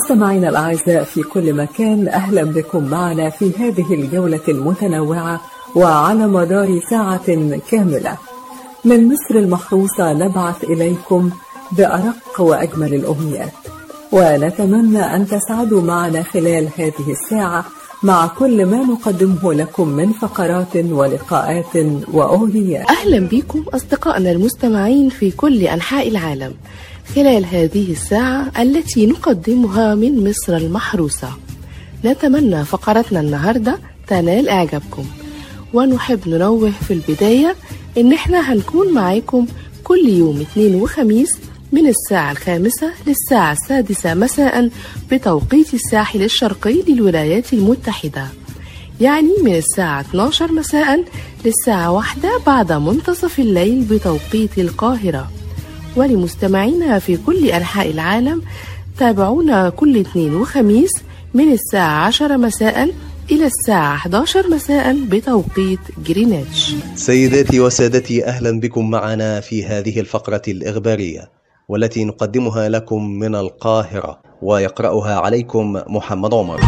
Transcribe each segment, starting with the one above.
مستمعينا الأعزاء في كل مكان أهلا بكم معنا في هذه الجولة المتنوعة وعلى مدار ساعة كاملة. من مصر المحروسة نبعث إليكم بأرق وأجمل الأمنيات. ونتمنى أن تسعدوا معنا خلال هذه الساعة مع كل ما نقدمه لكم من فقرات ولقاءات وأغنيات. أهلا بكم أصدقائنا المستمعين في كل أنحاء العالم. خلال هذه الساعة التي نقدمها من مصر المحروسة. نتمنى فقرتنا النهاردة تنال إعجابكم. ونحب ننوه في البداية إن إحنا هنكون معاكم كل يوم اثنين وخميس من الساعة الخامسة للساعة السادسة مساء بتوقيت الساحل الشرقي للولايات المتحدة. يعني من الساعة 12 مساء للساعة واحدة بعد منتصف الليل بتوقيت القاهرة. ولمستمعينا في كل أنحاء العالم تابعونا كل اثنين وخميس من الساعة 10 مساء إلى الساعة 11 مساء بتوقيت جرينتش. سيداتي وسادتي أهلا بكم معنا في هذه الفقرة الإخبارية والتي نقدمها لكم من القاهرة ويقرأها عليكم محمد عمر.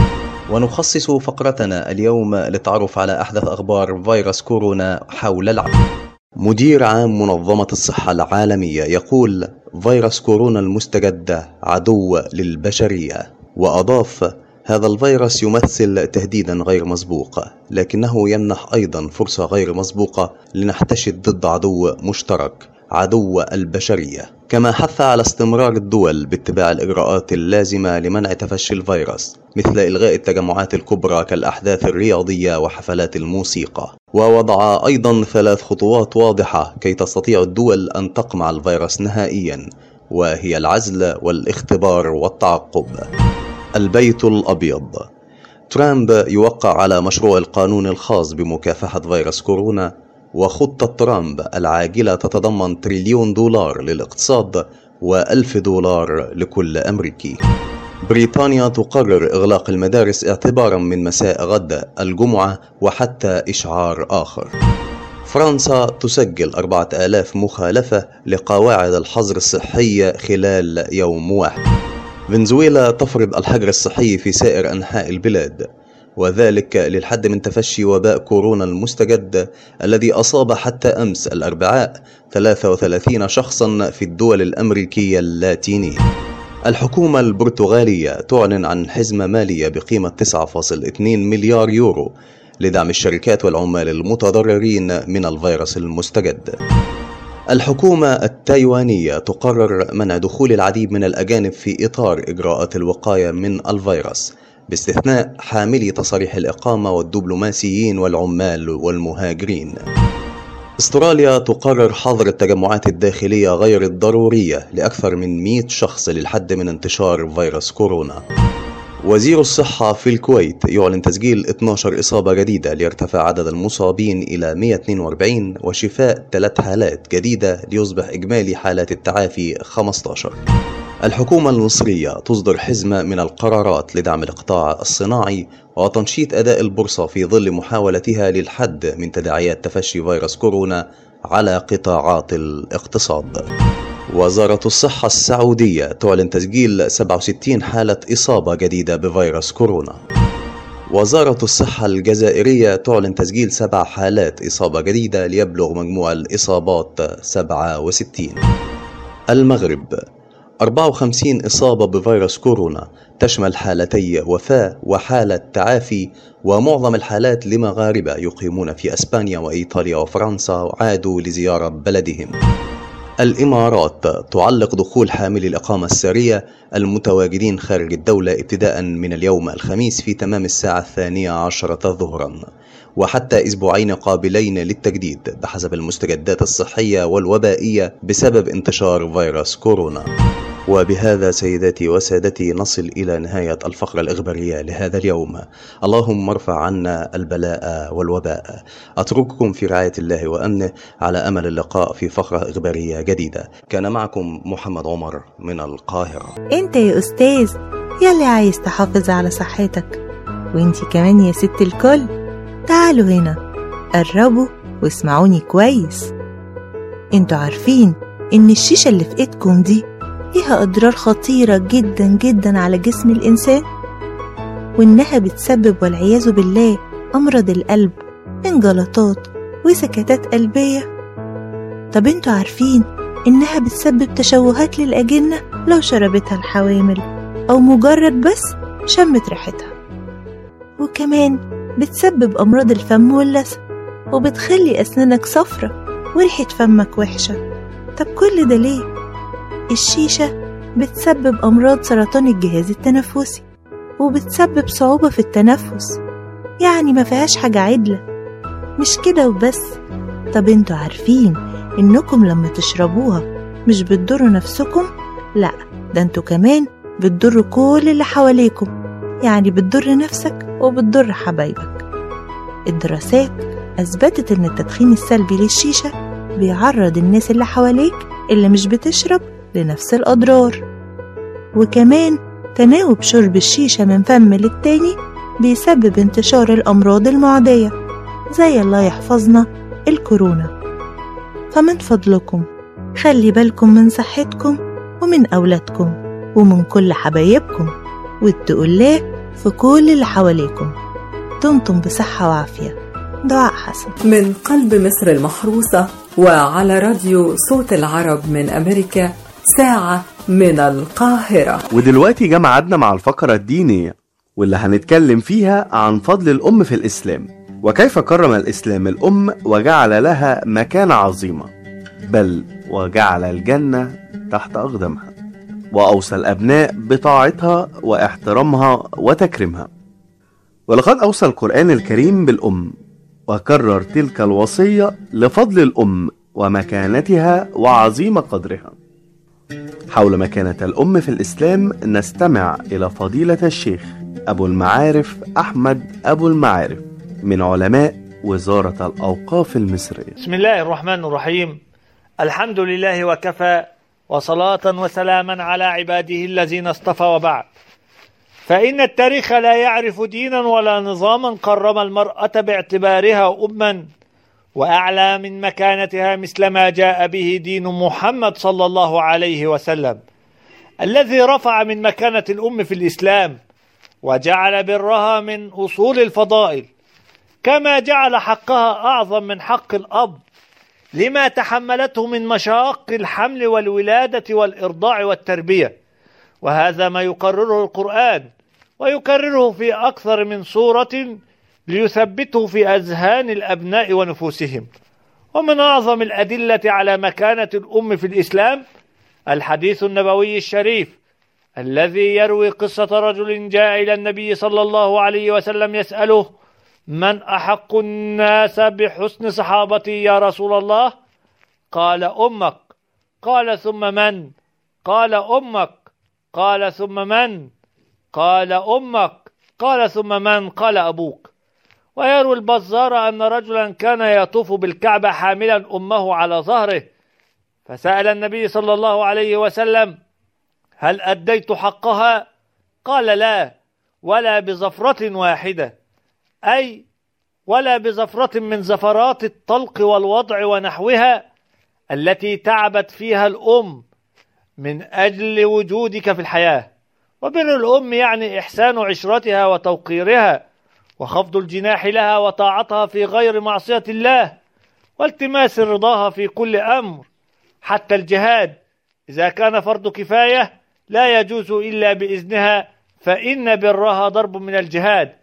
ونخصص فقرتنا اليوم للتعرف على أحدث أخبار فيروس كورونا حول العالم. مدير عام منظمة الصحة العالمية يقول فيروس كورونا المستجد عدو للبشرية وأضاف هذا الفيروس يمثل تهديدا غير مسبوق لكنه يمنح أيضا فرصة غير مسبوقة لنحتشد ضد عدو مشترك. عدو البشرية. كما حث على استمرار الدول باتباع الإجراءات اللازمة لمنع تفشي الفيروس مثل إلغاء التجمعات الكبرى كالأحداث الرياضية وحفلات الموسيقى. ووضع أيضا ثلاث خطوات واضحة كي تستطيع الدول أن تقمع الفيروس نهائيا وهي العزل والاختبار والتعقب. البيت الأبيض. ترامب يوقع على مشروع القانون الخاص بمكافحة فيروس كورونا وخطة ترامب العاجلة تتضمن تريليون دولار للاقتصاد وألف دولار لكل أمريكي. بريطانيا تقرر إغلاق المدارس اعتبارا من مساء غد الجمعة وحتى إشعار آخر. فرنسا تسجل 4000 مخالفة لقواعد الحظر الصحي خلال يوم واحد. فنزويلا تفرض الحجر الصحي في سائر أنحاء البلاد. وذلك للحد من تفشي وباء كورونا المستجد الذي أصاب حتى أمس الأربعاء 33 شخصا في الدول الأمريكية اللاتينية. الحكومة البرتغالية تعلن عن حزمة مالية بقيمة 9.2 مليار يورو لدعم الشركات والعمال المتضررين من الفيروس المستجد. الحكومة التايوانية تقرر منع دخول العديد من الأجانب في إطار إجراءات الوقاية من الفيروس. باستثناء حاملي تصاريح الإقامة والدبلوماسيين والعمال والمهاجرين. استراليا تقرر حظر التجمعات الداخلية غير الضرورية لأكثر من 100 شخص للحد من انتشار فيروس كورونا. وزير الصحة في الكويت يعلن تسجيل 12 إصابة جديدة ليرتفع عدد المصابين إلى 142 وشفاء ثلاث حالات جديدة ليصبح إجمالي حالات التعافي 15. الحكومة المصرية تصدر حزمة من القرارات لدعم القطاع الصناعي وتنشيط أداء البورصة في ظل محاولتها للحد من تداعيات تفشي فيروس كورونا على قطاعات الاقتصاد. وزارة الصحة السعودية تعلن تسجيل 67 حالة إصابة جديدة بفيروس كورونا. وزارة الصحة الجزائرية تعلن تسجيل سبع حالات إصابة جديدة ليبلغ مجموع الإصابات 67. المغرب 54 إصابة بفيروس كورونا. تشمل حالتي وفاة وحالة تعافي ومعظم الحالات لمغاربة يقيمون في أسبانيا وإيطاليا وفرنسا عادوا لزيارة بلدهم. الإمارات تعلق دخول حاملي الإقامة السارية المتواجدين خارج الدولة ابتداء من اليوم الخميس في تمام الساعة الثانية عشرة ظهرا وحتى أسبوعين قابلين للتجديد بحسب المستجدات الصحية والوبائية بسبب انتشار فيروس كورونا. وبهذا سيداتي وسادتي نصل إلى نهاية الفقرة الإخبارية لهذا اليوم. اللهم ارفع عنا البلاء والوباء. أترككم في رعاية الله وأمنه على أمل اللقاء في فقرة إخبارية جديدة. كان معكم محمد عمر من القاهرة. أنت يا أستاذ يلي عايز تحافظ على صحتك. وانتي كمان يا ست الكل تعالوا هنا قربوا واسمعوني كويس. أنتوا عارفين إن الشيشة اللي في إيدكم دي ليها أضرار خطيرة جدا جدا على جسم الإنسان وإنها بتسبب والعياذ بالله أمراض القلب من جلطات وسكتات قلبية. طب أنتوا عارفين إنها بتسبب تشوهات للأجنة لو شربتها الحوامل أو مجرد بس شمت ريحتها؟ وكمان بتسبب أمراض الفم واللثة وبتخلي أسنانك صفرة وريحة فمك وحشة. طب كل ده ليه؟ الشيشة بتسبب أمراض سرطان الجهاز التنفسي وبتسبب صعوبة في التنفس. يعني ما فيهاش حاجة عدلة. مش كده وبس. طب أنتوا عارفين إنكم لما تشربوها مش بتضروا نفسكم؟ لا ده أنتوا كمان بتضروا كل اللي حواليكم. يعني بتضر نفسك وبتضر حبايبك. الدراسات أثبتت إن التدخين السلبي للشيشة بيعرض الناس اللي حواليك اللي مش بتشرب لنفس الأضرار. وكمان تناوب شرب الشيشة من فم للتاني بيسبب انتشار الأمراض المعدية زي الله يحفظنا الكورونا. فمن فضلكم خلي بالكم من صحتكم ومن أولادكم ومن كل حبايبكم واتقوا الله في كل اللي حواليكم. دمتم بصحة وعافية. دعاء حسن. من قلب مصر المحروسة وعلى راديو صوت العرب من أمريكا ساعة من القاهرة. ودلوقتي جه ميعادنا مع الفقرة الدينية واللي هنتكلم فيها عن فضل الأم في الإسلام. وكيف كرم الإسلام الأم وجعل لها مكانة عظيمة. بل وجعل الجنة تحت أقدامها. وأوصى الأبناء بطاعتها وإحترامها وتكريمها. ولقد أوصى القرآن الكريم بالأم وكرر تلك الوصية لفضل الأم ومكانتها وعظيم قدرها. حول مكانة الأم في الإسلام نستمع إلى فضيلة الشيخ أبو المعارف أحمد أبو المعارف من علماء وزارة الأوقاف المصرية. بسم الله الرحمن الرحيم. الحمد لله وكفى وصلاة وسلاما على عباده الذين اصطفى وبعد. فإن التاريخ لا يعرف دينا ولا نظاما قرم المرأة باعتبارها أما. وأعلى من مكانتها مثل ما جاء به دين محمد صلى الله عليه وسلم الذي رفع من مكانة الأم في الإسلام وجعل برها من أصول الفضائل كما جعل حقها أعظم من حق الأب لما تحملته من مشاق الحمل والولادة والإرضاع والتربية. وهذا ما يقرره القرآن ويكرره في أكثر من سورة ليثبته في أذهان الأبناء ونفوسهم. ومن أعظم الأدلة على مكانة الأم في الإسلام الحديث النبوي الشريف الذي يروي قصة رجل جاء إلى النبي صلى الله عليه وسلم يسأله من أحق الناس بحسن صحابتي يا رسول الله؟ قال أمك. قال ثم من؟ قال أمك. قال ثم من؟ قال أمك. قال ثم من؟ قال أبوك. ويروي البزار أن رجلا كان يطوف بالكعبة حاملا أمه على ظهره فسأل النبي صلى الله عليه وسلم هل أديت حقها؟ قال لا ولا بزفرة واحدة أي ولا بزفرة من زفرات الطلق والوضع ونحوها التي تعبت فيها الأم من أجل وجودك في الحياة. وبر الأم يعني إحسان عشرتها وتوقيرها وخفض الجناح لها وطاعتها في غير معصية الله والتماس رضاها في كل أمر حتى الجهاد. إذا كان فرض كفاية لا يجوز إلا بإذنها فإن برها ضرب من الجهاد.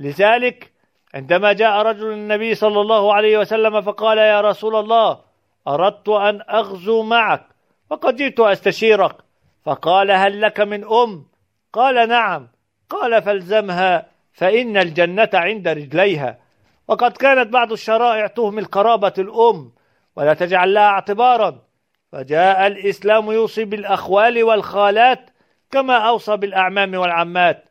لذلك عندما جاء رجل النبي صلى الله عليه وسلم فقال يا رسول الله أردت أن أغزو معك وقد جئت أستشيرك. فقال هل لك من أم؟ قال نعم. قال فالزمها. فإن الجنة عند رجليها. وقد كانت بعض الشرائع تهمل قرابة الأم ولا تجعل لها اعتبارا. فجاء الإسلام يوصي بالأخوال والخالات كما أوصى بالأعمام والعمات.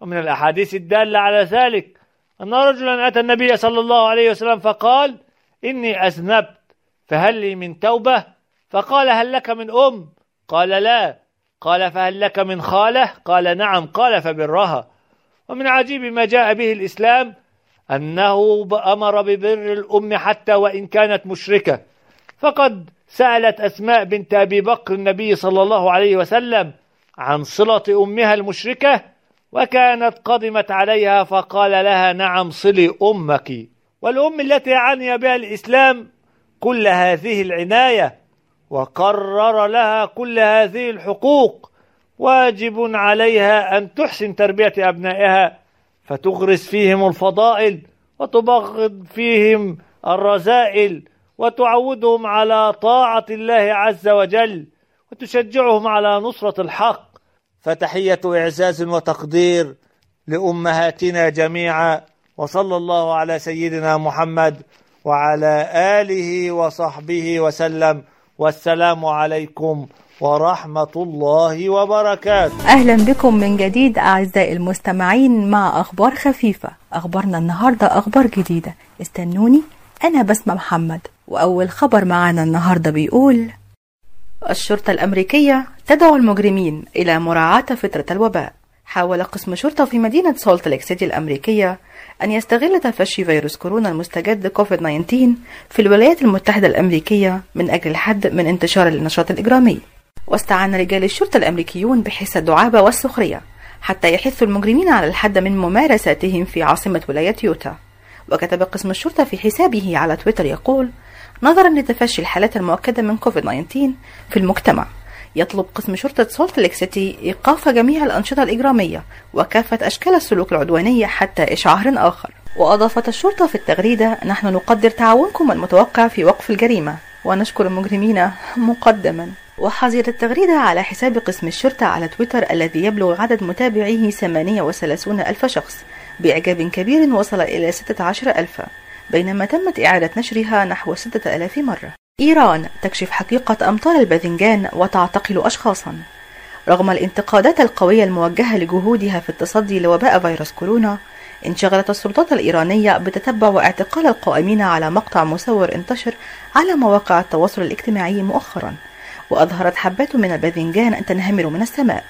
ومن الأحاديث الدالة على ذلك أن رجلا أتى النبي صلى الله عليه وسلم فقال إني أذنبت فهل لي من توبة؟ فقال هل لك من أم؟ قال لا. قال فهل لك من خالة؟ قال نعم. قال فبرها. ومن عجيب ما جاء به الإسلام أنه أمر ببر الأم حتى وإن كانت مشركة. فقد سألت أسماء بنت أبي بكر النبي صلى الله عليه وسلم عن صلة أمها المشركة وكانت قدمت عليها فقال لها نعم صلي أمك. والأم التي عني بها الإسلام كل هذه العناية وقرر لها كل هذه الحقوق. واجب عليها أن تحسن تربية أبنائها فتغرس فيهم الفضائل وتبغض فيهم الرذائل وتعودهم على طاعة الله عز وجل وتشجعهم على نصرة الحق. فتحية إعزاز وتقدير لأمهاتنا جميعا وصلى الله على سيدنا محمد وعلى آله وصحبه وسلم والسلام عليكم ورحمة الله وبركاته. أهلا بكم من جديد أعزائي المستمعين مع أخبار خفيفة. أخبارنا النهاردة أخبار جديدة. استنوني أنا بسمة محمد. وأول خبر معانا النهاردة بيقول الشرطة الأمريكية تدعو المجرمين إلى مراعاة فترة الوباء. حاول قسم شرطة في مدينة سولت ليك سيتي الأمريكية أن يستغل تفشي فيروس كورونا المستجد كوفيد 19 في الولايات المتحدة الأمريكية من أجل الحد من انتشار النشاط الإجرامي. واستعان رجال الشرطة الأمريكيون بحس الدعابة والسخرية حتى يحثوا المجرمين على الحد من ممارساتهم في عاصمة ولاية يوتا. وكتب قسم الشرطة في حسابه على تويتر يقول نظرا لتفشي الحالات المؤكدة من كوفيد 19 في المجتمع. يطلب قسم شرطة سولت ليك سيتي إيقاف جميع الأنشطة الإجرامية وكافة أشكال السلوك العدوانية حتى إشعار آخر. وأضافت الشرطة في التغريدة نحن نقدر تعاونكم المتوقع في وقف الجريمة ونشكر المجرمين مقدما. وحظيت التغريدة على حساب قسم الشرطة على تويتر الذي يبلغ عدد متابعيه 38 ألف شخص بإعجاب كبير وصل إلى 16 ألف بينما تمت إعادة نشرها نحو 6000 مرة. إيران تكشف حقيقة أمطار الباذنجان وتعتقل أشخاصا. رغم الانتقادات القوية الموجهة لجهودها في التصدي لوباء فيروس كورونا انشغلت السلطات الإيرانية بتتبع واعتقال القائمين على مقطع مصور انتشر على مواقع التواصل الاجتماعي مؤخرا. وأظهرت حبات من الباذنجان تنهمر من السماء.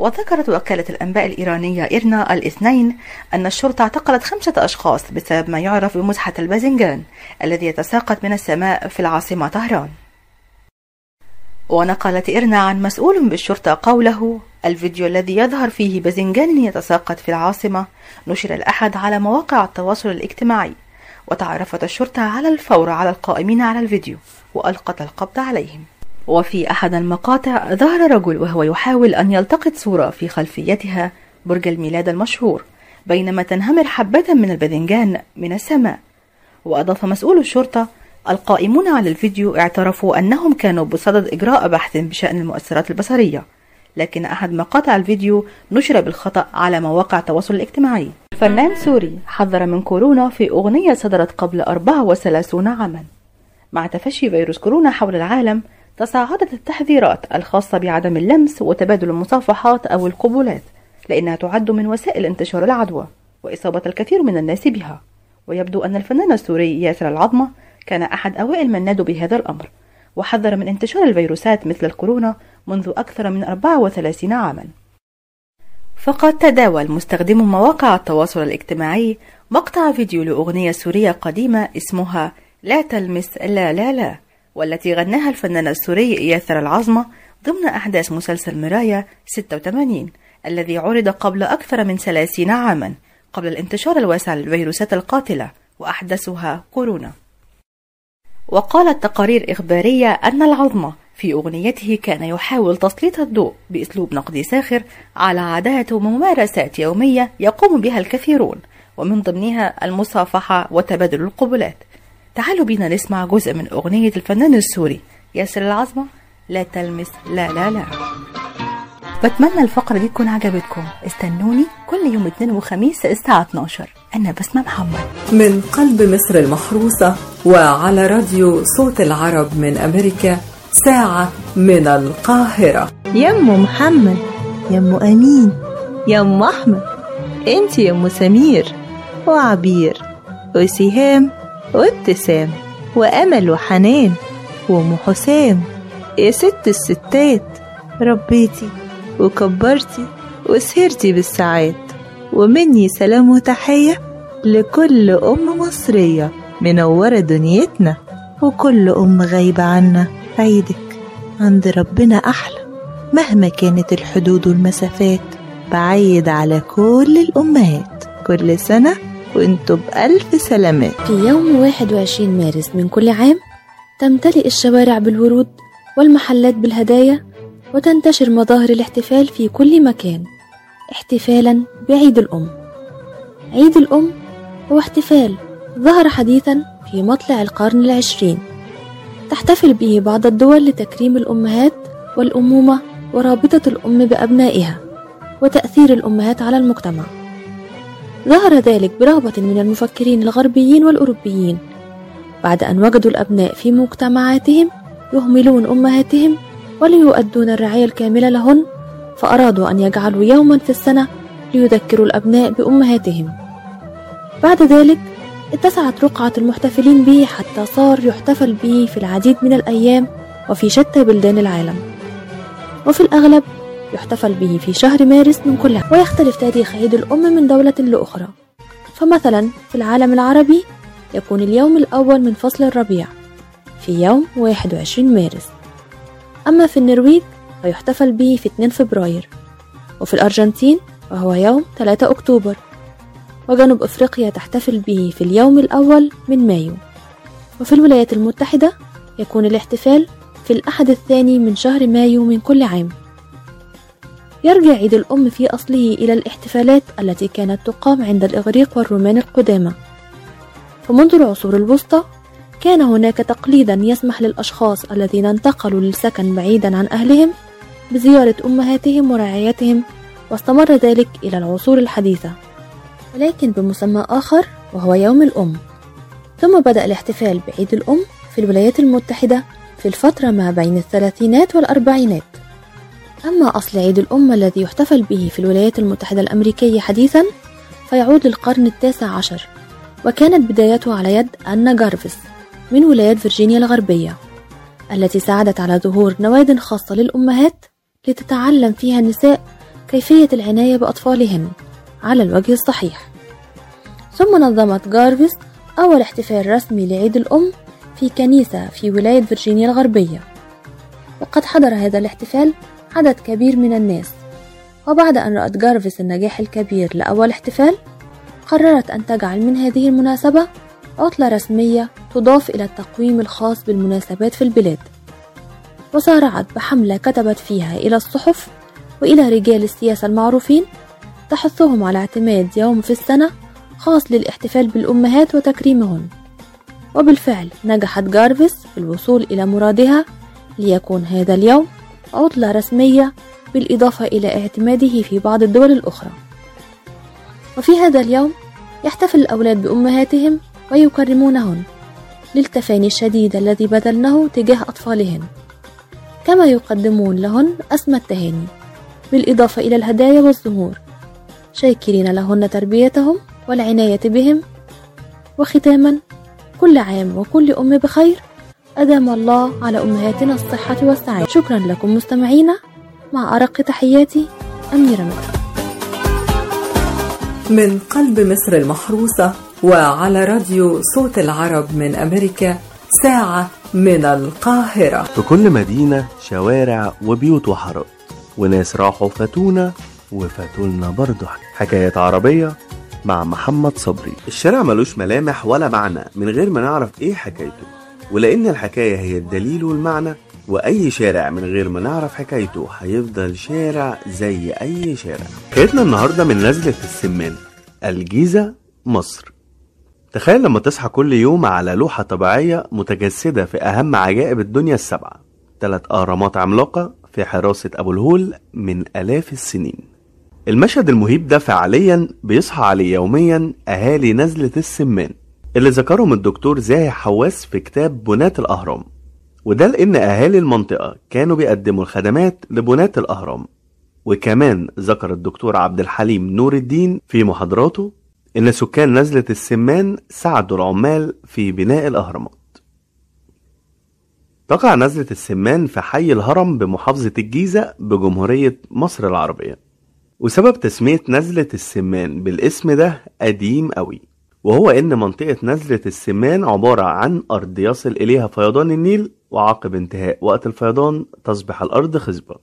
وذكرت وكالة الأنباء الإيرانية إيرنا الإثنين أن الشرطة اعتقلت خمسة أشخاص بسبب ما يعرف بمزحة الباذنجان الذي يتساقط من السماء في العاصمة طهران. ونقلت إيرنا عن مسؤول بالشرطة قوله الفيديو الذي يظهر فيه باذنجان يتساقط في العاصمة نشر الأحد على مواقع التواصل الاجتماعي وتعرفت الشرطة على الفور على القائمين على الفيديو. وألقت القبض عليهم. وفي أحد المقاطع ظهر رجل وهو يحاول أن يلتقط صورة في خلفيتها برج الميلاد المشهور بينما تنهمر حبة من الباذنجان من السماء. وأضاف مسؤول الشرطة القائمون على الفيديو اعترفوا أنهم كانوا بصدد إجراء بحث بشأن المؤثرات البصرية لكن أحد مقاطع الفيديو نشر بالخطأ على مواقع التواصل الاجتماعي. فنان سوري حذر من كورونا في أغنية صدرت قبل 34 عاما. مع تفشي فيروس كورونا حول العالم تصاعدت التحذيرات الخاصة بعدم اللمس وتبادل المصافحات أو القبلات لأنها تعد من وسائل انتشار العدوى وإصابة الكثير من الناس بها. ويبدو أن الفنان السوري ياسر العظمة كان أحد أوائل من نادوا بهذا الأمر وحذر من انتشار الفيروسات مثل الكورونا منذ أكثر من 34 عاما. فقد تداول مستخدمو مواقع التواصل الاجتماعي مقطع فيديو لأغنية سورية قديمة اسمها لا تلمس لا لا لا. والتي غناها الفنان السوري ياسر العظمة ضمن أحداث مسلسل مرايا 86 الذي عرض قبل أكثر من 30 عاما قبل الانتشار الواسع للفيروسات القاتلة وأحدثها كورونا. وقالت تقارير إخبارية أن العظمة في أغنيته كان يحاول تسليط الضوء بأسلوب نقدي ساخر على عادات وممارسات يومية يقوم بها الكثيرون ومن ضمنها المصافحة وتبادل القبلات. تعالوا بينا نسمع جزء من أغنية الفنان السوري ياسر العظمة لا تلمس لا لا لا. بتمنى الفقرة دي تكون عجبتكم. استنوني كل يوم اثنين وخميس الساعة 12 أنا بسمة محمد. من قلب مصر المحروسة وعلى راديو صوت العرب من أمريكا ساعة من القاهرة. يمو محمد يمو أمين يمو أحمد. أنت يمو سمير وعبير. وسهام وابتسام وأمل وحنان وأم حسام يا ست الستات ربيتي وكبرتي وسهرتي بالساعات ومني سلام وتحية لكل أم مصرية منورة دنيتنا وكل أم غايبة عنا عيدك عند ربنا أحلى مهما كانت الحدود والمسافات بعيد على كل الأمهات كل سنة وانتوا بألف سلامات في يوم 21 مارس من كل عام تمتلئ الشوارع بالورود والمحلات بالهدايا وتنتشر مظاهر الاحتفال في كل مكان احتفالا بعيد الأم. عيد الأم هو احتفال ظهر حديثا في مطلع القرن العشرين. تحتفل به بعض الدول لتكريم الأمهات والأمومة ورابطة الأم بأبنائها وتأثير الأمهات على المجتمع. ظهر ذلك برغبة من المفكرين الغربيين والأوروبيين. بعد أن وجدوا الأبناء في مجتمعاتهم يهملون أمهاتهم ولا يؤدون الرعاية الكاملة لهن فأرادوا أن يجعلوا يوما في السنة ليذكروا الأبناء بأمهاتهم. بعد ذلك اتسعت رقعة المحتفلين به حتى صار يحتفل به في العديد من الأيام وفي شتى بلدان العالم. وفي الأغلب يحتفل به في شهر مارس من كل عام ويختلف تاريخ عيد الأم من دولة لأخرى. فمثلا في العالم العربي يكون اليوم الأول من فصل الربيع في يوم 21 مارس. أما في النرويج فيحتفل به في 2 فبراير وفي الأرجنتين وهو يوم 3 أكتوبر. وجنوب أفريقيا تحتفل به في اليوم الأول من مايو. وفي الولايات المتحدة يكون الاحتفال في الأحد الثاني من شهر مايو من كل عام. يرجع عيد الأم في أصله إلى الاحتفالات التي كانت تقام عند الإغريق والرومان القدامى. فمنذ العصور الوسطى كان هناك تقليدا يسمح للأشخاص الذين انتقلوا للسكن بعيدا عن أهلهم بزيارة أمهاتهم ورعايتهم واستمر ذلك إلى العصور الحديثة. ولكن بمسمى آخر وهو يوم الأم. ثم بدأ الاحتفال بعيد الأم في الولايات المتحدة في الفترة ما بين الثلاثينات والأربعينات. أما أصل عيد الأم الذي يحتفل به في الولايات المتحدة الأمريكية حديثا فيعود للقرن التاسع عشر وكانت بدايته على يد أنا جارفيس من ولاية فرجينيا الغربية التي ساعدت على ظهور نواد خاصة للأمهات لتتعلم فيها النساء كيفية العناية بأطفالهن على الوجه الصحيح. ثم نظمت جارفيس أول احتفال رسمي لعيد الأم في كنيسة في ولاية فرجينيا الغربية. وقد حضر هذا الاحتفال عدد كبير من الناس. وبعد أن رأت جارفيس النجاح الكبير لأول احتفال قررت أن تجعل من هذه المناسبة عطلة رسمية تضاف إلى التقويم الخاص بالمناسبات في البلاد. وسارعت بحملة كتبت فيها إلى الصحف وإلى رجال السياسة المعروفين تحثهم على اعتماد يوم في السنة خاص للاحتفال بالأمهات وتكريمهن وبالفعل نجحت جارفيس في الوصول إلى مرادها ليكون هذا اليوم عطلة رسمية بالإضافة إلى اعتماده في بعض الدول الأخرى. وفي هذا اليوم يحتفل الأولاد بأمهاتهم ويكرمونهن للتفاني الشديد الذي بذلنه تجاه أطفالهن كما يقدمون لهن أسمى التهاني بالإضافة إلى الهدايا والزهور شاكرين لهن تربيتهم والعناية بهم وختاما كل عام وكل أم بخير أدام الله على أمهاتنا الصحة والسعادة. شكرا لكم مستمعينا مع أرق تحياتي أميرة مكر من قلب مصر المحروسة وعلى راديو صوت العرب من أمريكا ساعة من القاهرة. في كل مدينة شوارع وبيوت وحارات. وناس راحوا فاتونا وفاتولنا برضه. حكايات عربية مع محمد صبري. الشارع ملوش ملامح ولا معنى. من غير ما نعرف إيه حكايته. ولأن الحكاية هي الدليل والمعنى وأي شارع من غير ما نعرف حكايته هيفضل شارع زي أي شارع. حكايتنا النهاردة من نزلة السمان الجيزة مصر. تخيل لما تصحى كل يوم على لوحة طبيعية متجسدة في أهم عجائب الدنيا السبعة. تلات أهرامات عملاقة في حراسة أبو الهول من آلاف السنين. المشهد المهيب ده فعليا بيصحى عليه يوميا أهالي نزلة السمان. اللي ذكرهم الدكتور زاهي حواس في كتاب بنات الأهرام وده لأن أهالي المنطقة كانوا بيقدموا الخدمات لبنات الأهرام. وكمان ذكر الدكتور عبد الحليم نور الدين في محاضراته إن سكان نزلة السمان ساعدوا العمال في بناء الأهرامات. تقع نزلة السمان في حي الهرم بمحافظة الجيزة بجمهورية مصر العربية. وسبب تسمية نزلة السمان بالاسم ده قديم قوي. وهو إن منطقة نزلة السمان عبارة عن أرض يصل إليها فيضان النيل وعقب انتهاء وقت الفيضان تصبح الأرض خصبة.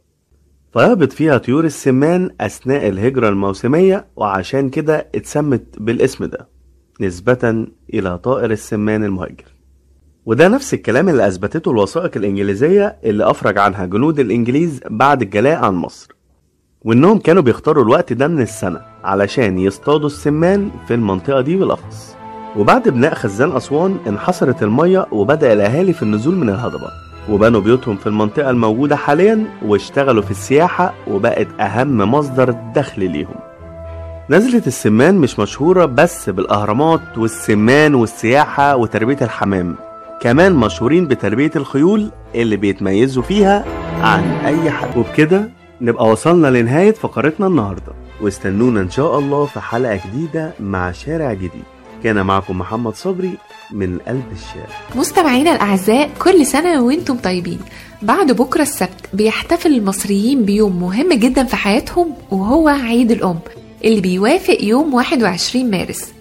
فيهبط فيها طيور السمان أثناء الهجرة الموسمية وعشان كده اتسمت بالاسم ده نسبة إلى طائر السمان المهاجر. وده نفس الكلام اللي أثبتته الوثائق الإنجليزية اللي أفرج عنها جنود الإنجليز بعد الجلاء عن مصر. وإنهم كانوا بيختاروا الوقت ده من السنة علشان يصطادوا السمان في المنطقة دي بالأخص. وبعد بناء خزان أسوان انحصرت المية وبدأ الأهالي في النزول من الهضبة. وبنوا بيوتهم في المنطقة الموجودة حاليا واشتغلوا في السياحة وبقت أهم مصدر دخل ليهم. نزلة السمان مش مشهورة بس بالأهرامات والسمان والسياحة وتربية الحمام. كمان مشهورين بتربية الخيول اللي بيتميزوا فيها عن أي حد. وبكده نبقى وصلنا لنهاية فقرتنا النهاردة. واستنونا إن شاء الله في حلقة جديدة مع شارع جديد. كان معكم محمد صبري من قلب الشارع. مستمعينا الأعزاء كل سنة وإنتم طيبين. بعد بكرة السبت بيحتفل المصريين بيوم مهم جدا في حياتهم وهو عيد الأم اللي بيوافق يوم 21 مارس.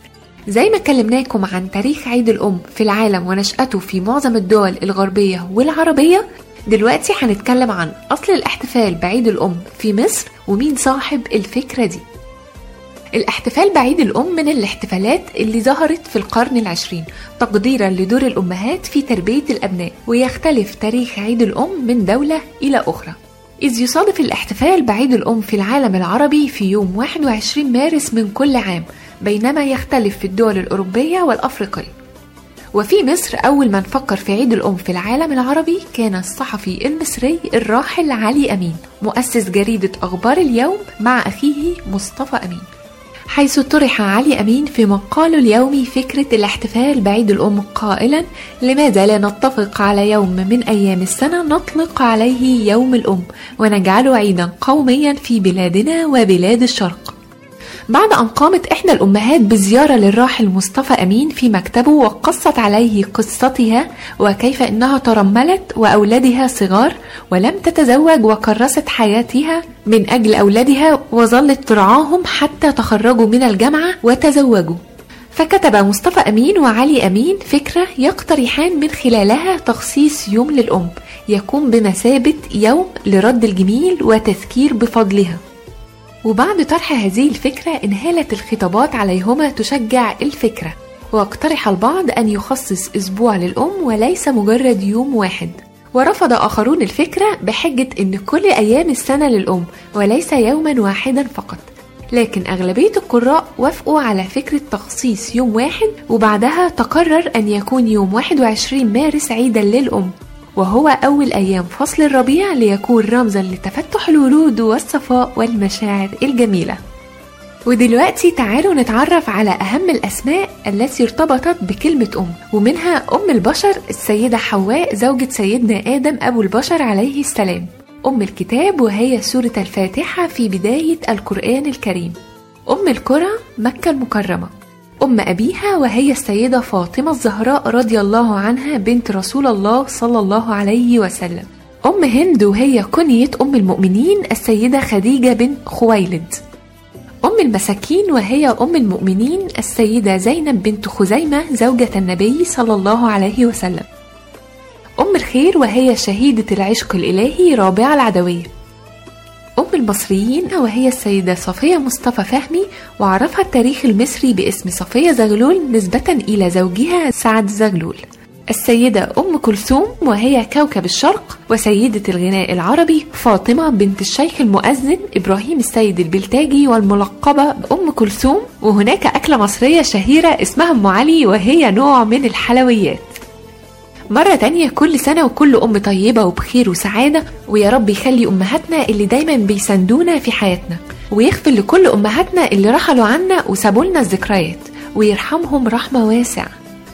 زي ما كلمناكم عن تاريخ عيد الأم في العالم ونشأته في معظم الدول الغربية والعربية دلوقتي هنتكلم عن أصل الاحتفال بعيد الأم في مصر ومين صاحب الفكرة دي. الاحتفال بعيد الأم من الاحتفالات اللي ظهرت في القرن العشرين تقديرا لدور الأمهات في تربية الأبناء ويختلف تاريخ عيد الأم من دولة إلى أخرى. إذ يصادف الاحتفال بعيد الأم في العالم العربي في يوم 21 مارس من كل عام بينما يختلف في الدول الأوروبية والأفريقية. وفي مصر أول من فكر في عيد الأم في العالم العربي كان الصحفي المصري الراحل علي أمين مؤسس جريدة أخبار اليوم مع أخيه مصطفى أمين. حيث طرح علي أمين في مقاله اليومي فكرة الاحتفال بعيد الأم قائلا لماذا لا نتفق على يوم من أيام السنة نطلق عليه يوم الأم ونجعله عيدا قوميا في بلادنا وبلاد الشرق. بعد أن قامت إحدى الأمهات بزيارة للراحل مصطفى أمين في مكتبه وقصت عليه قصتها وكيف إنها ترملت وأولادها صغار ولم تتزوج وكرست حياتها من أجل أولادها وظلت ترعاهم حتى تخرجوا من الجامعة وتزوجوا. فكتب مصطفى أمين وعلي أمين فكرة يقترحان من خلالها تخصيص يوم للأم يكون بمثابة يوم لرد الجميل وتذكير بفضلها. وبعد طرح هذه الفكرة انهالت الخطابات عليهما تشجع الفكرة واقترح البعض أن يخصص أسبوع للأم وليس مجرد يوم واحد. ورفض آخرون الفكرة بحجة أن كل أيام السنة للأم وليس يوما واحدا فقط. لكن أغلبية القراء وافقوا على فكرة تخصيص يوم واحد وبعدها تقرر أن يكون يوم 21 مارس عيدا للأم. وهو أول أيام فصل الربيع ليكون رمزا لتفتح الورود والصفاء والمشاعر الجميلة. ودلوقتي تعالوا نتعرف على أهم الأسماء التي ارتبطت بكلمة أم ومنها أم البشر السيدة حواء زوجة سيدنا آدم أبو البشر عليه السلام. أم الكتاب وهي سورة الفاتحة في بداية القرآن الكريم. أم القرى مكة المكرمة. أم أبيها وهي السيدة فاطمة الزهراء رضي الله عنها بنت رسول الله صلى الله عليه وسلم. أم هند وهي كنية أم المؤمنين السيدة خديجة بن خويلد. أم المساكين وهي أم المؤمنين السيدة زينب بنت خزيمة زوجة النبي صلى الله عليه وسلم. أم الخير وهي شهيدة العشق الإلهي رابعة العدوية. أم المصريين وهي السيدة صفية مصطفى فهمي وعرفها التاريخ المصري باسم صفية زغلول نسبة إلى زوجها سعد زغلول. السيدة أم كلثوم وهي كوكب الشرق وسيدة الغناء العربي فاطمة بنت الشيخ المؤذن إبراهيم السيد البلتاجي والملقبة بأم كلثوم وهناك أكلة مصرية شهيرة اسمها أم علي وهي نوع من الحلويات. مرة تانية كل سنة وكل أم طيبة وبخير وسعادة ويا رب يخلي أمهاتنا اللي دايما بيساندونا في حياتنا ويغفر لكل أمهاتنا اللي رحلوا عنا وسابوا لنا الذكريات ويرحمهم رحمة واسعة.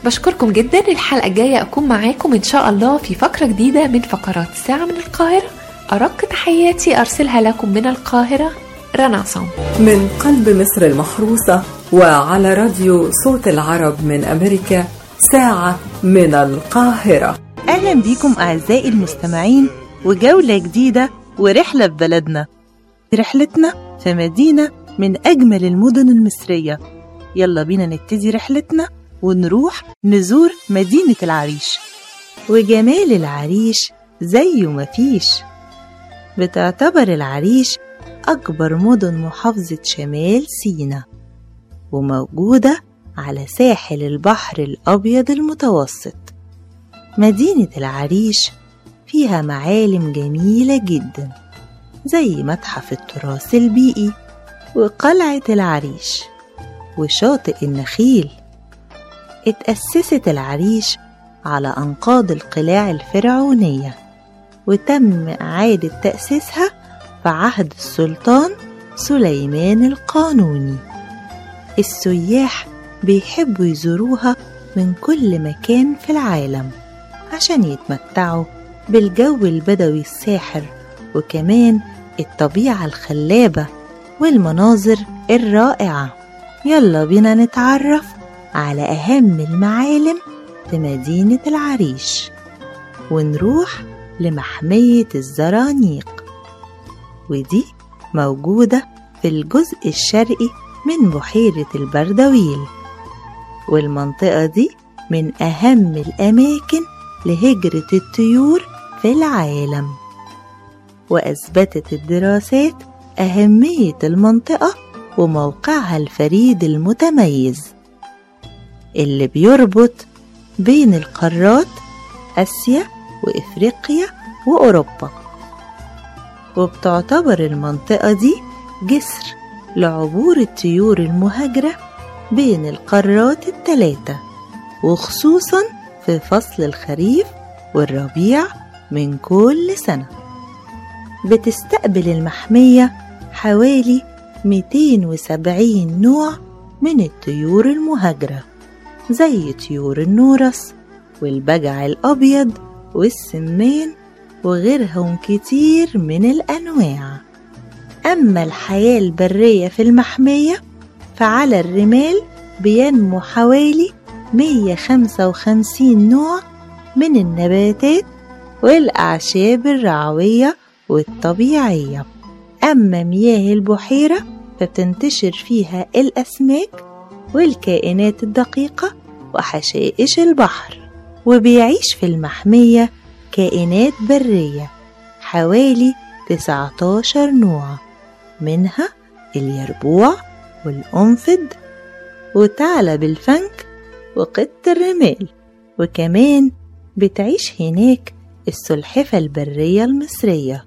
بشكركم جدا الحلقة الجاية أكون معاكم إن شاء الله في فقرة جديدة من فقرات الساعة من القاهرة. أرق تحياتي أرسلها لكم من القاهرة رنا عصام من قلب مصر المحروسة وعلى راديو صوت العرب من أمريكا ساعة من القاهرة. أهلا بيكم أعزائي المستمعين وجولة جديدة ورحلة في بلدنا. رحلتنا في مدينة من أجمل المدن المصرية. يلا بينا نبتدي رحلتنا ونروح نزور مدينة العريش. وجمال العريش زيه مفيش بتعتبر العريش أكبر مدن محافظة شمال سينا وموجودة على ساحل البحر الأبيض المتوسط. مدينة العريش فيها معالم جميلة جدا زي متحف التراث البيئي وقلعة العريش. وشاطئ النخيل اتأسست العريش على أنقاض القلاع الفرعونية وتم إعادة تأسيسها في عهد السلطان سليمان القانوني. السياح بيحبوا يزوروها من كل مكان في العالم عشان يتمتعوا بالجو البدوي الساحر وكمان الطبيعة الخلابة والمناظر الرائعة. يلا بينا نتعرف على أهم المعالم في مدينة العريش. ونروح لمحمية الزرانيق. ودي موجودة في الجزء الشرقي من بحيرة البردويل. والمنطقة دي من أهم الأماكن لهجرة الطيور في العالم. وأثبتت الدراسات أهمية المنطقة وموقعها الفريد المتميز اللي بيربط بين القارات آسيا وإفريقيا وأوروبا. وبتعتبر المنطقة دي جسر لعبور الطيور المهاجرة بين القارات الثلاثة وخصوصا في فصل الخريف والربيع من كل سنة. بتستقبل المحمية حوالي 270 نوع من الطيور المهاجرة زي طيور النورس والبجع الأبيض والسمان وغيرهم كتير من الأنواع. أما الحياة البرية في المحمية فعلى الرمال بينمو حوالي 155 نوع من النباتات والأعشاب الرعوية والطبيعية. أما مياه البحيرة فبتنتشر فيها الأسماك والكائنات الدقيقة وحشائش البحر. وبيعيش في المحمية كائنات برية حوالي 19 نوع منها اليربوع والقنفذ وثعلب الفنك وقط الرمال وكمان بتعيش هناك السلحفة البرية المصرية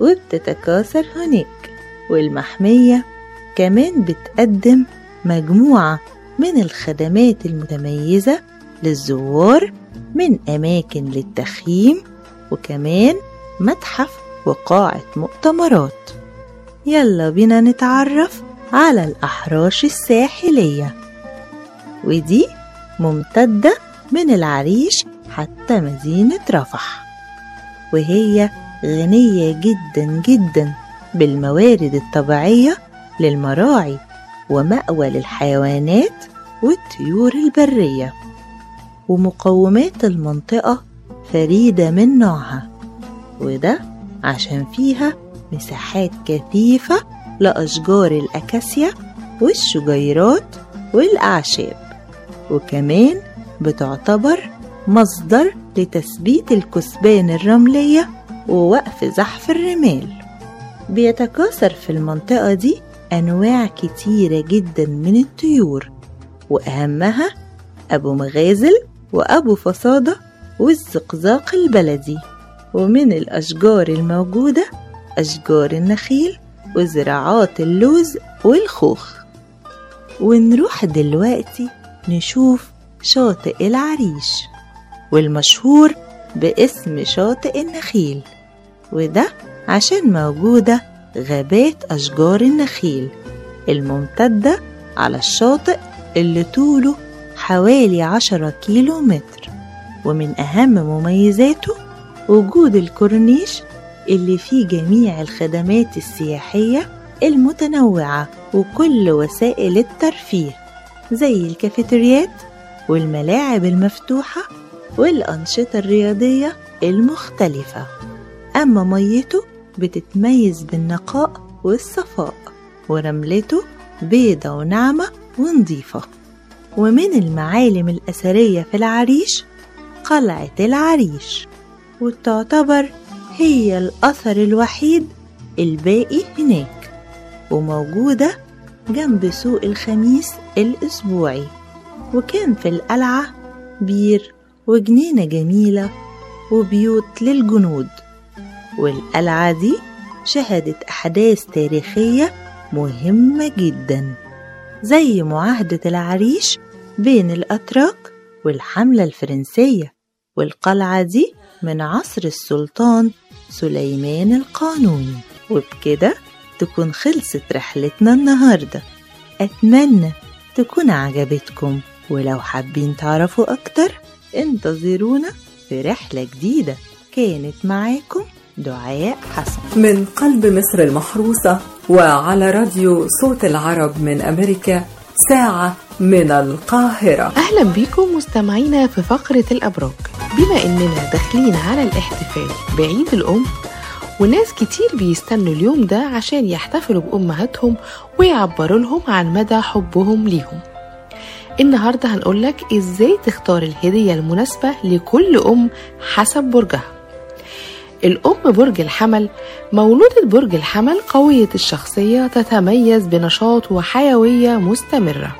وبتتكاثر هناك والمحمية كمان بتقدم مجموعة من الخدمات المتميزة للزوار من أماكن للتخييم وكمان متحف وقاعة مؤتمرات. يلا بينا نتعرف على الأحراش الساحلية. ودي ممتدة من العريش حتى مدينة رفح. وهي غنية جدا جدا بالموارد الطبيعية للمراعي ومأوى للحيوانات والطيور البرية. ومقومات المنطقة فريدة من نوعها. وده عشان فيها مساحات كثيفة لأشجار الأكاسيا والشجيرات والأعشاب. وكمان بتعتبر مصدر لتثبيت الكثبان الرملية ووقف زحف الرمال. بيتكاثر في المنطقة دي أنواع كتيرة جدا من الطيور وأهمها أبو مغازل وأبو فصادة والزقزاق البلدي. ومن الأشجار الموجودة أشجار النخيل وزراعات اللوز والخوخ. ونروح دلوقتي نشوف شاطئ العريش والمشهور باسم شاطئ النخيل وده عشان موجودة غابات أشجار النخيل الممتدة على الشاطئ اللي طوله حوالي عشرة كيلو متر ومن أهم مميزاته وجود الكورنيش اللي فيه جميع الخدمات السياحية المتنوعة وكل وسائل الترفيه زي الكافيتريات والملاعب المفتوحة والأنشطة الرياضية المختلفة. أما ميته بتتميز بالنقاء والصفاء ورملته بيضة وناعمة ونضيفة ومن المعالم الأثرية في العريش قلعة العريش وتعتبر هي الأثر الوحيد الباقي هناك وموجودة جنب سوق الخميس الأسبوعي وكان في القلعة بير وجنينة جميلة وبيوت للجنود. والقلعة دي شهدت أحداث تاريخية مهمة جدا زي معاهدة العريش بين الأتراك والحملة الفرنسية. والقلعة دي من عصر السلطان سليمان القانوني. وبكده تكون خلصت رحلتنا النهاردة. أتمنى تكون عجبتكم. ولو حابين تعرفوا أكتر انتظرونا في رحلة جديدة. كانت معاكم دعاء حسن. من قلب مصر المحروسة وعلى راديو صوت العرب من أمريكا ساعة من القاهرة. أهلا بيكم مستمعينا في فقرة الأبراج بما إننا داخلين على الاحتفال بعيد الأم وناس كتير بيستنوا اليوم ده عشان يحتفلوا بأمهاتهم ويعبروا لهم عن مدى حبهم ليهم. النهاردة هنقولك إزاي تختار الهدية المناسبة لكل أم حسب برجها. الأم برج الحمل مولودة برج الحمل قوية الشخصية تتميز بنشاط وحيوية مستمرة.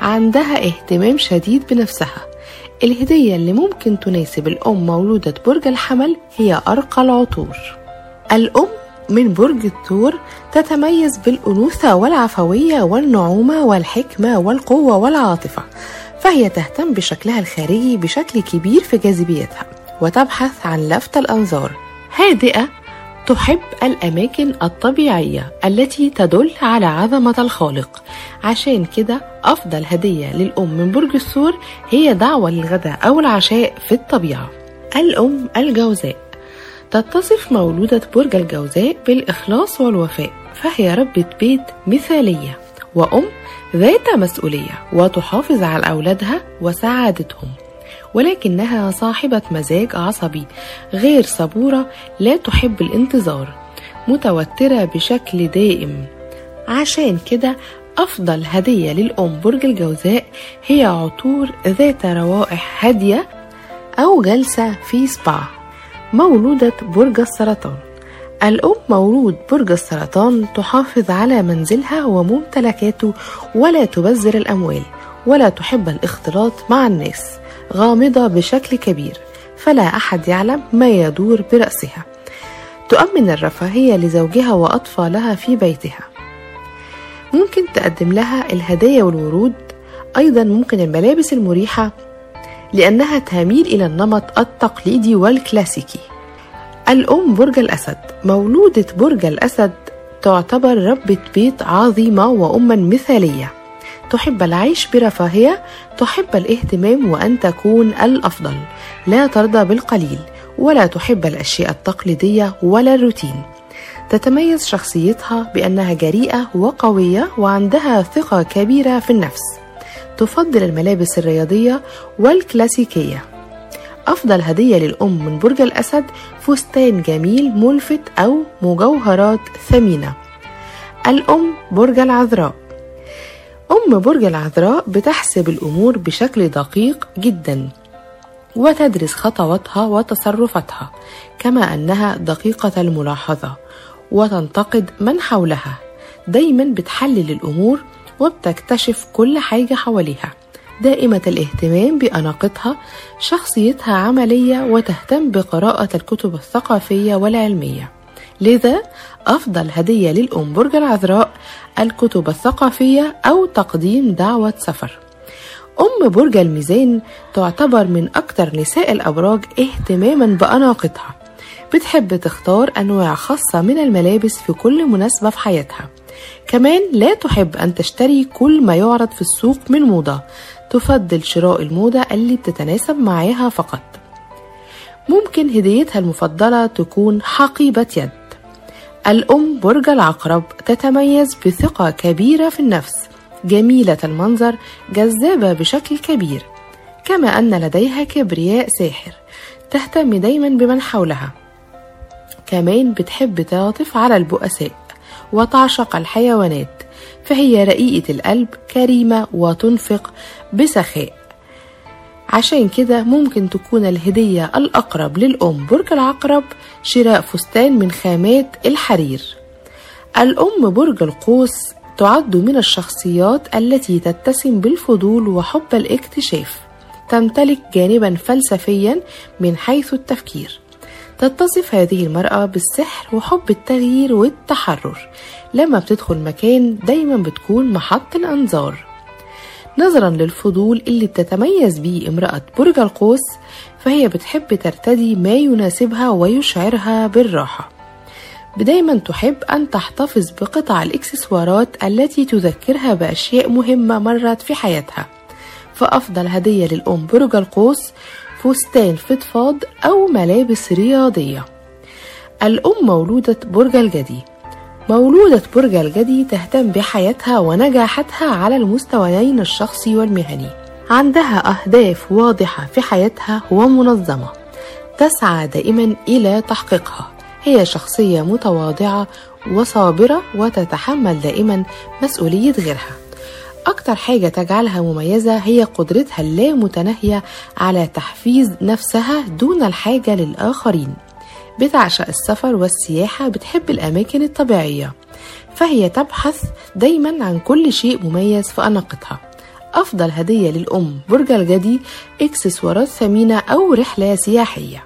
عندها اهتمام شديد بنفسها الهدية اللي ممكن تناسب الأم مولودة برج الحمل هي أرقى العطور. الأم من برج الثور تتميز بالأنوثة والعفوية والنعومة والحكمة والقوة والعاطفة فهي تهتم بشكلها الخارجي بشكل كبير في جاذبيتها وتبحث عن لفت الأنظار. هادئة تحب الأماكن الطبيعية التي تدل على عظمة الخالق. عشان كده أفضل هدية للأم من برج الثور هي دعوة للغداء أو العشاء في الطبيعة. الأم الجوزاء. تتصف مولودة برج الجوزاء بالإخلاص والوفاء فهي ربة بيت مثالية وأم ذات مسؤولية وتحافظ على أولادها وسعادتهم. ولكنها صاحبة مزاج عصبي غير صبورة لا تحب الانتظار متوترة بشكل دائم. عشان كده أفضل هدية للأم برج الجوزاء هي عطور ذات روائح هادية أو جلسة في سبا مولودة برج السرطان. الأم مولود برج السرطان تحافظ على منزلها وممتلكاته ولا تبذر الأموال ولا تحب الاختلاط مع الناس. غامضة بشكل كبير فلا أحد يعلم ما يدور برأسها. تؤمن الرفاهية لزوجها وأطفالها في بيتها. ممكن تقدم لها الهدايا والورود أيضا ممكن الملابس المريحة لأنها تميل إلى النمط التقليدي والكلاسيكي. الأم برج الأسد مولودة برج الأسد تعتبر ربة بيت عظيمة وأما مثالية. تحب العيش برفاهية تحب الاهتمام وأن تكون الأفضل. لا ترضى بالقليل ولا تحب الأشياء التقليدية ولا الروتين. تتميز شخصيتها بأنها جريئة وقوية وعندها ثقة كبيرة في النفس. تفضل الملابس الرياضية والكلاسيكية. أفضل هدية للأم من برج الأسد فستان جميل ملفت أو مجوهرات ثمينة. الأم برج العذراء. أم برج العذراء بتحسب الأمور بشكل دقيق جدا وتدرس خطواتها وتصرفاتها كما أنها دقيقة الملاحظة وتنتقد من حولها. دايما بتحلل الأمور وبتكتشف كل حاجة حواليها. دائمة الاهتمام بأناقتها شخصيتها عملية وتهتم بقراءة الكتب الثقافية والعلمية. لذا أفضل هدية للأم برج العذراء الكتب الثقافية أو تقديم دعوة سفر. أم برج الميزان تعتبر من أكثر نساء الأبراج اهتماما بأناقتها بتحب تختار أنواع خاصة من الملابس في كل مناسبة في حياتها. كمان لا تحب أن تشتري كل ما يعرض في السوق من موضة. تفضل شراء الموضة اللي بتتناسب معاها فقط. ممكن هديتها المفضلة تكون حقيبة يد. الأم برج العقرب تتميز بثقة كبيرة في النفس جميلة المنظر جذابة بشكل كبير كما أن لديها كبرياء ساحر تهتم دايما بمن حولها. كمان بتحب تعطف على البؤساء وتعشق الحيوانات فهي رقيقة القلب كريمة وتنفق بسخاء. عشان كده ممكن تكون الهدية الأقرب للأم برج العقرب شراء فستان من خامات الحرير. الأم برج القوس تعد من الشخصيات التي تتسم بالفضول وحب الاكتشاف تمتلك جانبا فلسفيا من حيث التفكير. تتصف هذه المرأة بالسحر وحب التغيير والتحرر. لما بتدخل مكان دايما بتكون محط الأنظار. نظرا للفضول اللي بتتميز بيه امرأة برج القوس فهي بتحب ترتدي ما يناسبها ويشعرها بالراحة. دايما تحب أن تحتفظ بقطع الإكسسوارات التي تذكرها بأشياء مهمة مرت في حياتها. فأفضل هدية للأم برج القوس فستان فضفاض أو ملابس رياضية. الأم مولودة برج الجدي. مولودة برج الجدي تهتم بحياتها ونجاحاتها على المستويين الشخصي والمهني. عندها أهداف واضحة في حياتها ومنظمة. تسعى دائما إلى تحقيقها. هي شخصية متواضعة وصابرة وتتحمل دائما مسؤولية غيرها. أكتر حاجة تجعلها مميزة هي قدرتها اللامتناهية على تحفيز نفسها دون الحاجة للآخرين. بتعشق السفر والسياحة بتحب الأماكن الطبيعية فهي تبحث دايما عن كل شيء مميز في أناقتها. أفضل هدية للأم برج الجدي إكسسوارات ثمينة أو رحلة سياحية.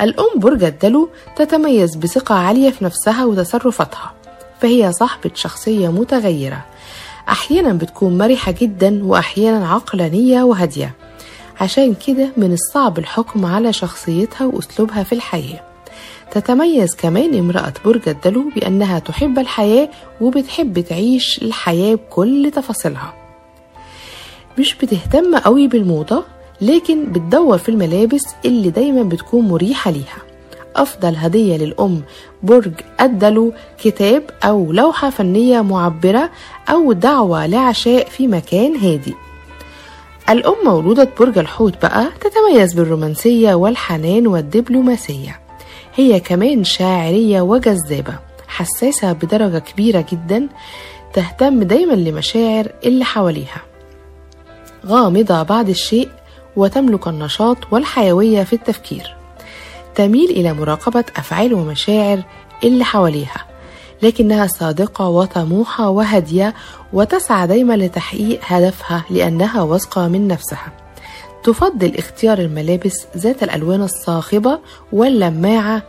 الأم برج الدلو تتميز بثقة عالية في نفسها وتصرفاتها فهي صاحبة شخصية متغيرة. أحيانا بتكون مرحة جدا وأحيانا عقلانية وهادية عشان كده من الصعب الحكم على شخصيتها وأسلوبها في الحياة. تتميز كمان امرأة برج الدلو بأنها تحب الحياة وبتحب تعيش الحياة بكل تفاصيلها. مش بتهتم قوي بالموضة لكن بتدور في الملابس اللي دايما بتكون مريحة ليها. أفضل هدية للأم برج الدلو كتاب أو لوحة فنية معبرة أو دعوة لعشاء في مكان هادي. الأم مولودة برج الحوت بقى تتميز بالرومانسية والحنان والدبلوماسية. هي كمان شاعرية وجذابة حساسة بدرجة كبيرة جدا تهتم دايما لمشاعر اللي حواليها. غامضة بعض الشيء وتملك النشاط والحيوية في التفكير. تميل إلى مراقبة أفعال ومشاعر اللي حواليها لكنها صادقة وطموحة وهادية وتسعى دايما لتحقيق هدفها لأنها واثقة من نفسها. تفضل اختيار الملابس ذات الألوان الصاخبة واللماعة.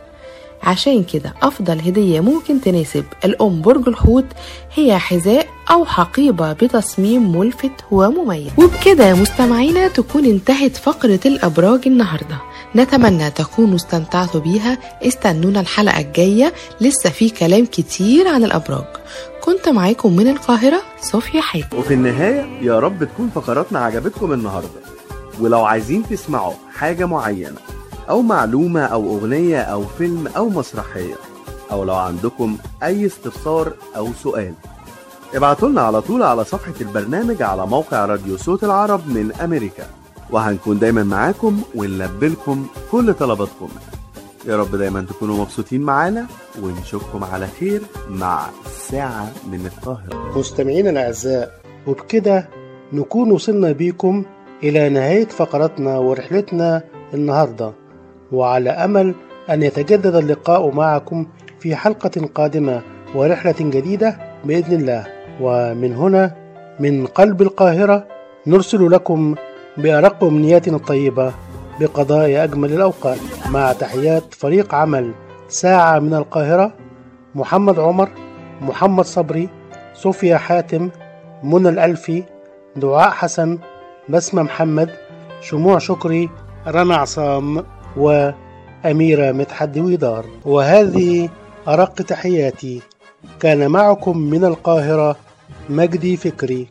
عشان كده أفضل هدية ممكن تناسب الأم برج الحوت هي حذاء أو حقيبة بتصميم ملفت ومميز. وبكده مستمعينا تكون انتهت فقرة الأبراج النهاردة. نتمنى تكونوا استمتعتوا بيها. استنونا الحلقة الجاية. لسه في كلام كتير عن الأبراج. كنت معاكم من القاهرة صوفيا حاتم. وفي النهاية يا رب تكون فقراتنا عجبتكم النهاردة. ولو عايزين تسمعوا حاجة معينة أو معلومة أو أغنية أو فيلم أو مسرحية أو لو عندكم أي استفسار أو سؤال ابعتوا لنا على طول على صفحة البرنامج على موقع راديو صوت العرب من أمريكا وهنكون دايما معاكم ونلبي لكم كل طلباتكم يا رب دايما تكونوا مبسوطين معانا ونشوفكم على خير مع ساعة من القاهرة. مستمعينا الأعزاء وبكده نكون وصلنا بيكم إلى نهاية فقرتنا ورحلتنا النهاردة. وعلى أمل أن يتجدد اللقاء معكم في حلقة قادمة ورحلة جديدة بإذن الله. ومن هنا من قلب القاهرة نرسل لكم بأرق أمنياتنا الطيبة بقضاء أجمل الأوقات. مع تحيات فريق عمل ساعة من القاهرة محمد عمر محمد صبري صوفيا حاتم منى الألفي دعاء حسن بسمة محمد شموع شكري رنا عصام وأميرة مدحت دويدار وهذه أرق تحياتي كان معكم من القاهرة مجدي فكري.